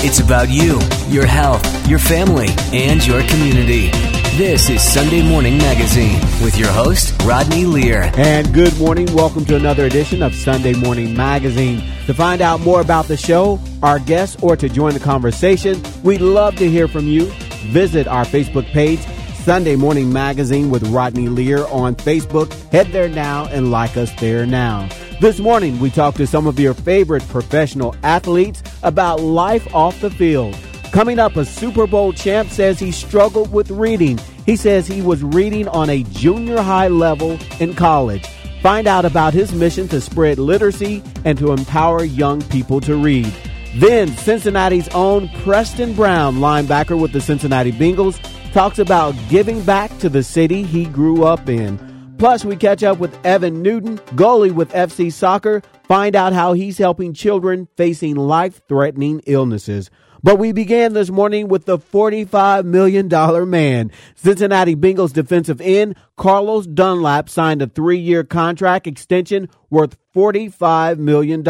It's about you, your health, your family, and your community. This is Sunday Morning Magazine with your host, Rodney Lear. And good morning. Welcome to another edition of Sunday Morning Magazine. To find out more about the show, our guests, or to join the conversation, we'd love to hear from you. Visit our Facebook page, Sunday Morning Magazine with Rodney Lear on Facebook. Head there now and like us there now. This morning, we talked to some of your favorite professional athletes about life off the field. Coming up, a Super Bowl champ says he struggled with reading. He says he was reading on a junior high level in college. Find out about his mission to spread literacy and to empower young people to read. Then, Cincinnati's own Preston Brown, linebacker with the Cincinnati Bengals, talks about giving back to the city he grew up in. Plus, we catch up with Evan Newton, goalie with FC Soccer, find out how he's helping children facing life threatening illnesses. But we began this morning with the $45 million man. Cincinnati Bengals defensive end Carlos Dunlap signed a three year contract extension worth $45 million.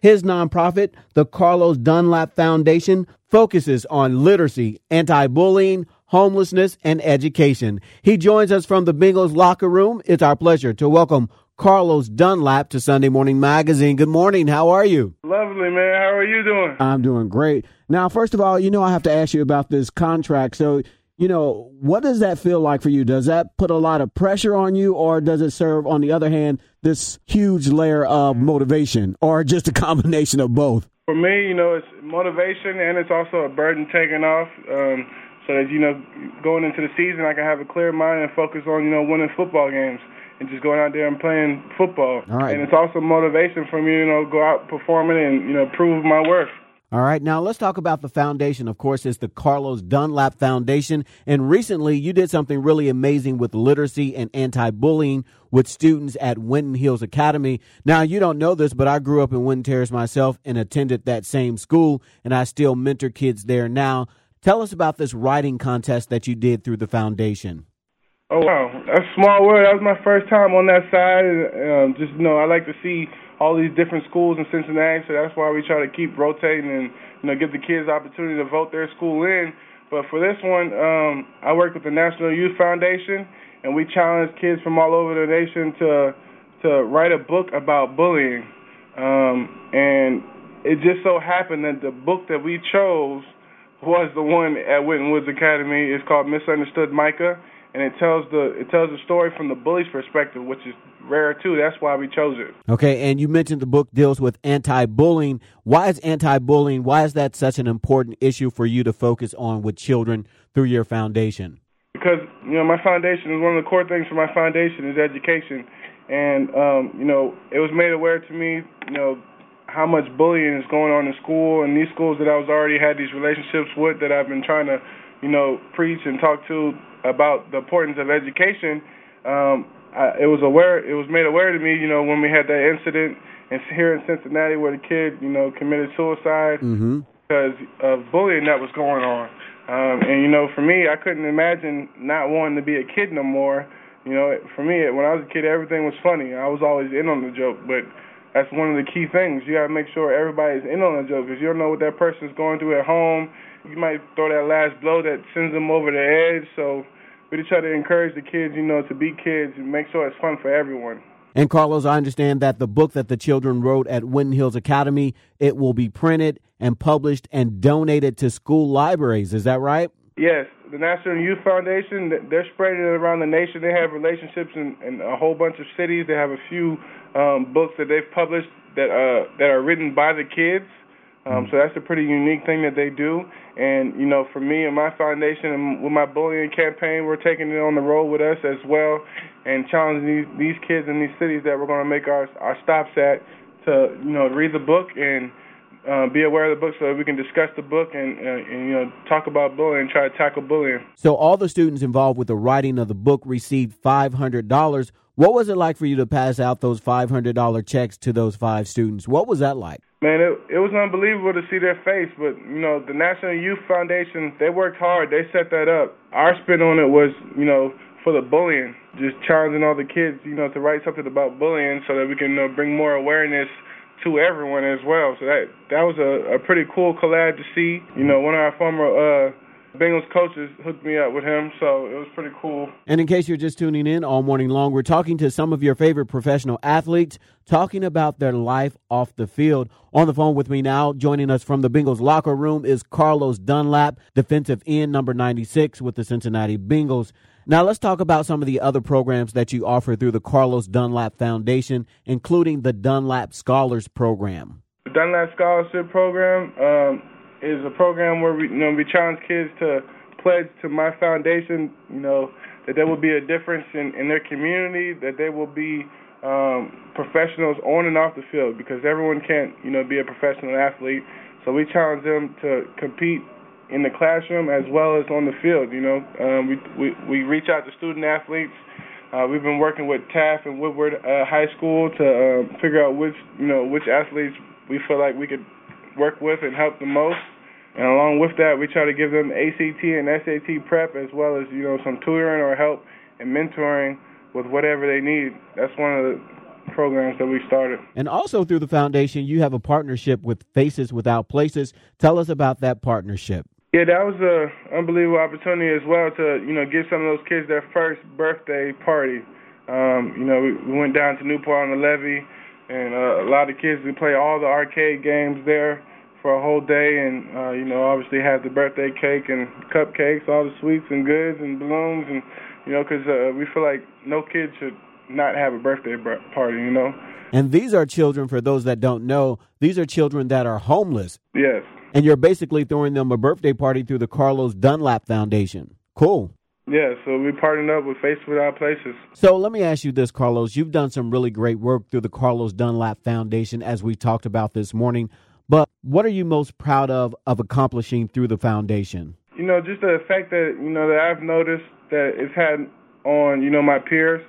His nonprofit, the Carlos Dunlap Foundation, focuses on literacy, anti bullying, homelessness, and education. He joins us from the Bengals locker room. It's our pleasure to welcome Carlos Dunlap to Sunday Morning Magazine. Good morning. How are you? Lovely, man. How are you doing? I'm doing great. Now, first of all, you know, I have to ask you about this contract. So, you know, what does that feel like for you? Does that put a lot of pressure on you, or does it serve, on the other hand, this huge layer of motivation, or just a combination of both? For me, you know, it's motivation and it's also a burden taken off. Um, so that you know going into the season I can have a clear mind and focus on you know winning football games and just going out there and playing football. All right. And it's also motivation for me, you know, go out performing and you know prove my worth. All right, now let's talk about the foundation. Of course, it's the Carlos Dunlap Foundation. And recently, you did something really amazing with literacy and anti bullying with students at Winton Hills Academy. Now, you don't know this, but I grew up in Winton Terrace myself and attended that same school, and I still mentor kids there now. Tell us about this writing contest that you did through the foundation. Oh wow, that's a small word. That was my first time on that side. Um, just you know, I like to see all these different schools in Cincinnati, so that's why we try to keep rotating and you know give the kids the opportunity to vote their school in. But for this one, um, I work with the National Youth Foundation, and we challenge kids from all over the nation to to write a book about bullying. Um, and it just so happened that the book that we chose was the one at Winton Woods Academy. It's called Misunderstood Micah, and it tells the it tells the story from the bully's perspective, which is rare too. That's why we chose it. Okay, and you mentioned the book deals with anti-bullying. Why is anti-bullying? Why is that such an important issue for you to focus on with children through your foundation? Because you know, my foundation is one of the core things for my foundation is education, and um, you know, it was made aware to me, you know, how much bullying is going on in school and these schools that I was already had these relationships with that I've been trying to, you know, preach and talk to about the importance of education. Um, I, it was aware, it was made aware to me, you know, when we had that incident in, here in Cincinnati where the kid, you know, committed suicide mm-hmm. because of bullying that was going on. Um, and you know, for me, I couldn't imagine not wanting to be a kid no more. You know, for me, when I was a kid, everything was funny. I was always in on the joke, but that's one of the key things. You got to make sure everybody's in on the joke because you don't know what that person's going through at home. You might throw that last blow that sends them over the edge. So we just try to encourage the kids, you know, to be kids and make sure it's fun for everyone. And Carlos, I understand that the book that the children wrote at Winton Hills Academy, it will be printed and published and donated to school libraries. Is that right? Yes, the National Youth Foundation, they're spreading it around the nation. They have relationships in, in a whole bunch of cities. They have a few um, books that they've published that uh, that are written by the kids. Um, so that's a pretty unique thing that they do. And you know, for me and my foundation and with my bullying campaign, we're taking it on the road with us as well, and challenging these these kids in these cities that we're going to make our our stops at to you know read the book and uh, be aware of the book so that we can discuss the book and, uh, and, you know talk about bullying, try to tackle bullying. So all the students involved with the writing of the book received five hundred dollars. What was it like for you to pass out those five hundred dollar checks to those five students? What was that like? Man, it, it was unbelievable to see their face. But you know, the National Youth Foundation they worked hard. They set that up. Our spin on it was you know for the bullying, just challenging all the kids you know to write something about bullying so that we can bring more awareness to everyone as well. So that that was a, a pretty cool collab to see. You know, one of our former uh, Bengals coaches hooked me up with him, so it was pretty cool. And in case you're just tuning in all morning long, we're talking to some of your favorite professional athletes, talking about their life off the field. On the phone with me now, joining us from the Bengals locker room is Carlos Dunlap, defensive end number 96 with the Cincinnati Bengals. Now let's talk about some of the other programs that you offer through the Carlos Dunlap Foundation, including the Dunlap Scholars Program. The Dunlap Scholarship Program um, is a program where we, you know, we challenge kids to pledge to my foundation, you know, that there will be a difference in, in their community, that they will be um, professionals on and off the field because everyone can't, you know, be a professional athlete. So we challenge them to compete in the classroom as well as on the field. You know, um, we, we we reach out to student athletes. Uh, we've been working with Taft and Woodward uh, High School to uh, figure out which you know which athletes we feel like we could work with and help the most. And along with that, we try to give them ACT and SAT prep as well as you know some tutoring or help and mentoring with whatever they need. That's one of the programs that we started. And also through the foundation, you have a partnership with Faces Without Places. Tell us about that partnership. Yeah, that was an unbelievable opportunity as well to you know give some of those kids their first birthday party. Um, you know, we, we went down to Newport on the Levee, and uh, a lot of kids we play all the arcade games there for a whole day, and uh, you know, obviously have the birthday cake and cupcakes, all the sweets and goods and balloons, and you know, because uh, we feel like no kid should not have a birthday party, you know. And these are children, for those that don't know, these are children that are homeless. Yes. And you're basically throwing them a birthday party through the Carlos Dunlap Foundation. Cool. Yeah, so we partnered up with Face Without Places. So let me ask you this, Carlos. You've done some really great work through the Carlos Dunlap Foundation, as we talked about this morning. But what are you most proud of of accomplishing through the foundation? You know, just the effect that you know that I've noticed that it's had on you know my peers.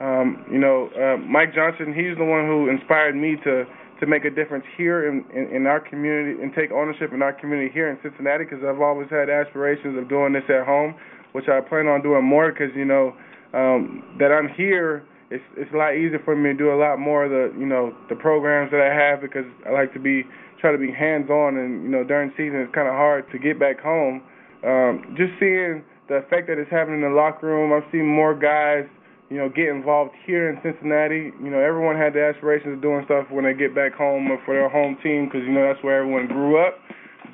Um, you know, uh, Mike Johnson, he's the one who inspired me to to make a difference here in, in, in our community and take ownership in our community here in Cincinnati because I've always had aspirations of doing this at home, which I plan on doing more because you know um, that I'm here. It's it's a lot easier for me to do a lot more of the you know the programs that I have because I like to be try to be hands on, and you know during season it's kind of hard to get back home. Um, just seeing the effect that it's having in the locker room, I've seen more guys, you know, get involved here in Cincinnati. You know, everyone had the aspirations of doing stuff when they get back home or for their home team because you know that's where everyone grew up.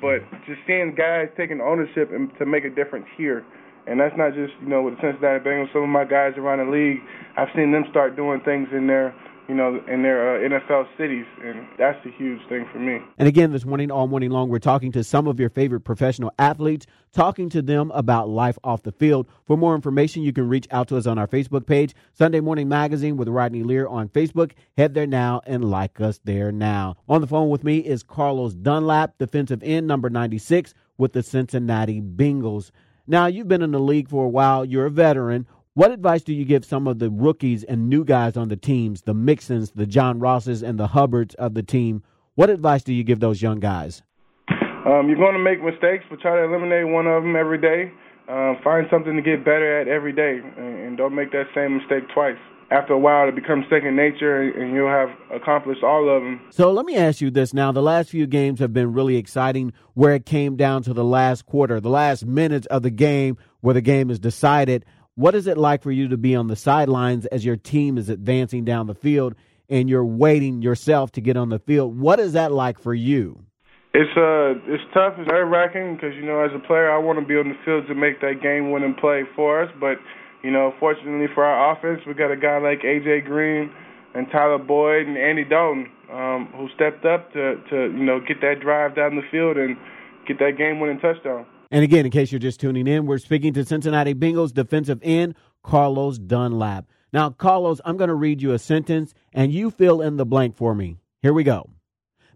But just seeing guys taking ownership and to make a difference here. And that's not just, you know, with the Cincinnati Bengals. Some of my guys around the league, I've seen them start doing things in their you know, in their uh, NFL cities, and that's a huge thing for me. And again, this morning, all morning long, we're talking to some of your favorite professional athletes, talking to them about life off the field. For more information, you can reach out to us on our Facebook page, Sunday Morning Magazine with Rodney Lear on Facebook. Head there now and like us there now. On the phone with me is Carlos Dunlap, defensive end number 96 with the Cincinnati Bengals. Now, you've been in the league for a while. You're a veteran. What advice do you give some of the rookies and new guys on the teams, the Mixons, the John Rosses, and the Hubbards of the team? What advice do you give those young guys? Um, you're going to make mistakes, but try to eliminate one of them every day. Uh, find something to get better at every day, and, and don't make that same mistake twice. After a while, it becomes second nature, and you'll have accomplished all of them. So let me ask you this now. The last few games have been really exciting where it came down to the last quarter, the last minutes of the game where the game is decided. What is it like for you to be on the sidelines as your team is advancing down the field and you're waiting yourself to get on the field? What is that like for you? It's uh, it's tough. It's nerve wracking because you know, as a player, I want to be on the field to make that game winning play for us. But you know, fortunately for our offense, we got a guy like AJ Green and Tyler Boyd and Andy Dalton um, who stepped up to to you know get that drive down the field and get that game winning touchdown. And again, in case you're just tuning in, we're speaking to Cincinnati Bengals defensive end Carlos Dunlap. Now, Carlos, I'm going to read you a sentence and you fill in the blank for me. Here we go.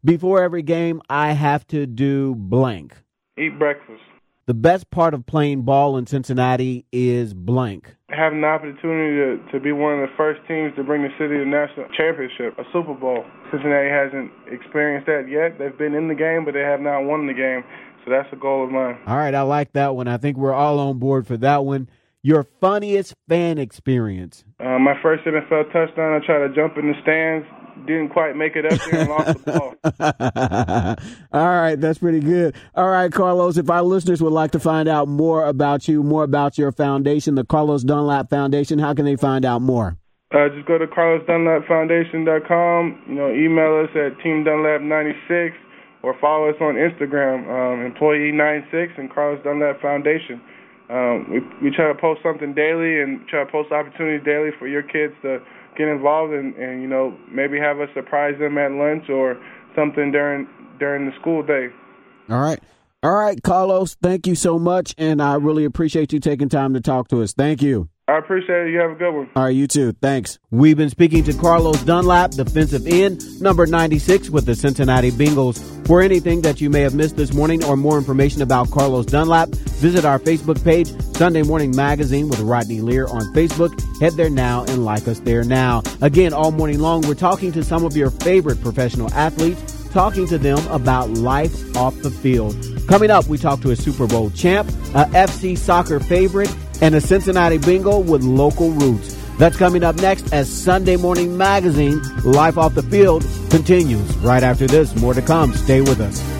Before every game, I have to do blank. Eat breakfast. The best part of playing ball in Cincinnati is blank. Having the opportunity to, to be one of the first teams to bring the city to national championship, a Super Bowl. Cincinnati hasn't experienced that yet. They've been in the game, but they have not won the game. So that's a goal of mine. All right, I like that one. I think we're all on board for that one. Your funniest fan experience? Uh, my first NFL touchdown, I tried to jump in the stands, didn't quite make it up there and lost the ball. All right, that's pretty good. All right, Carlos, if our listeners would like to find out more about you, more about your foundation, the Carlos Dunlap Foundation, how can they find out more? Uh, just go to carlosdunlapfoundation.com. You know, email us at teamdunlap96 or follow us on Instagram, um, employee96 and Carlos Dunlap Foundation. Um, we we try to post something daily and try to post opportunities daily for your kids to get involved and, and you know maybe have us surprise them at lunch or something during during the school day. All right. All right, Carlos, thank you so much, and I really appreciate you taking time to talk to us. Thank you. I appreciate it. You have a good one. All right, you too. Thanks. We've been speaking to Carlos Dunlap, defensive end, number 96 with the Cincinnati Bengals. For anything that you may have missed this morning or more information about Carlos Dunlap, visit our Facebook page, Sunday Morning Magazine with Rodney Lear on Facebook. Head there now and like us there now. Again, all morning long, we're talking to some of your favorite professional athletes, talking to them about life off the field. Coming up, we talk to a Super Bowl champ, a FC soccer favorite, and a Cincinnati Bengal with local roots. That's coming up next as Sunday Morning Magazine, Life Off the Field, continues. Right after this, more to come. Stay with us.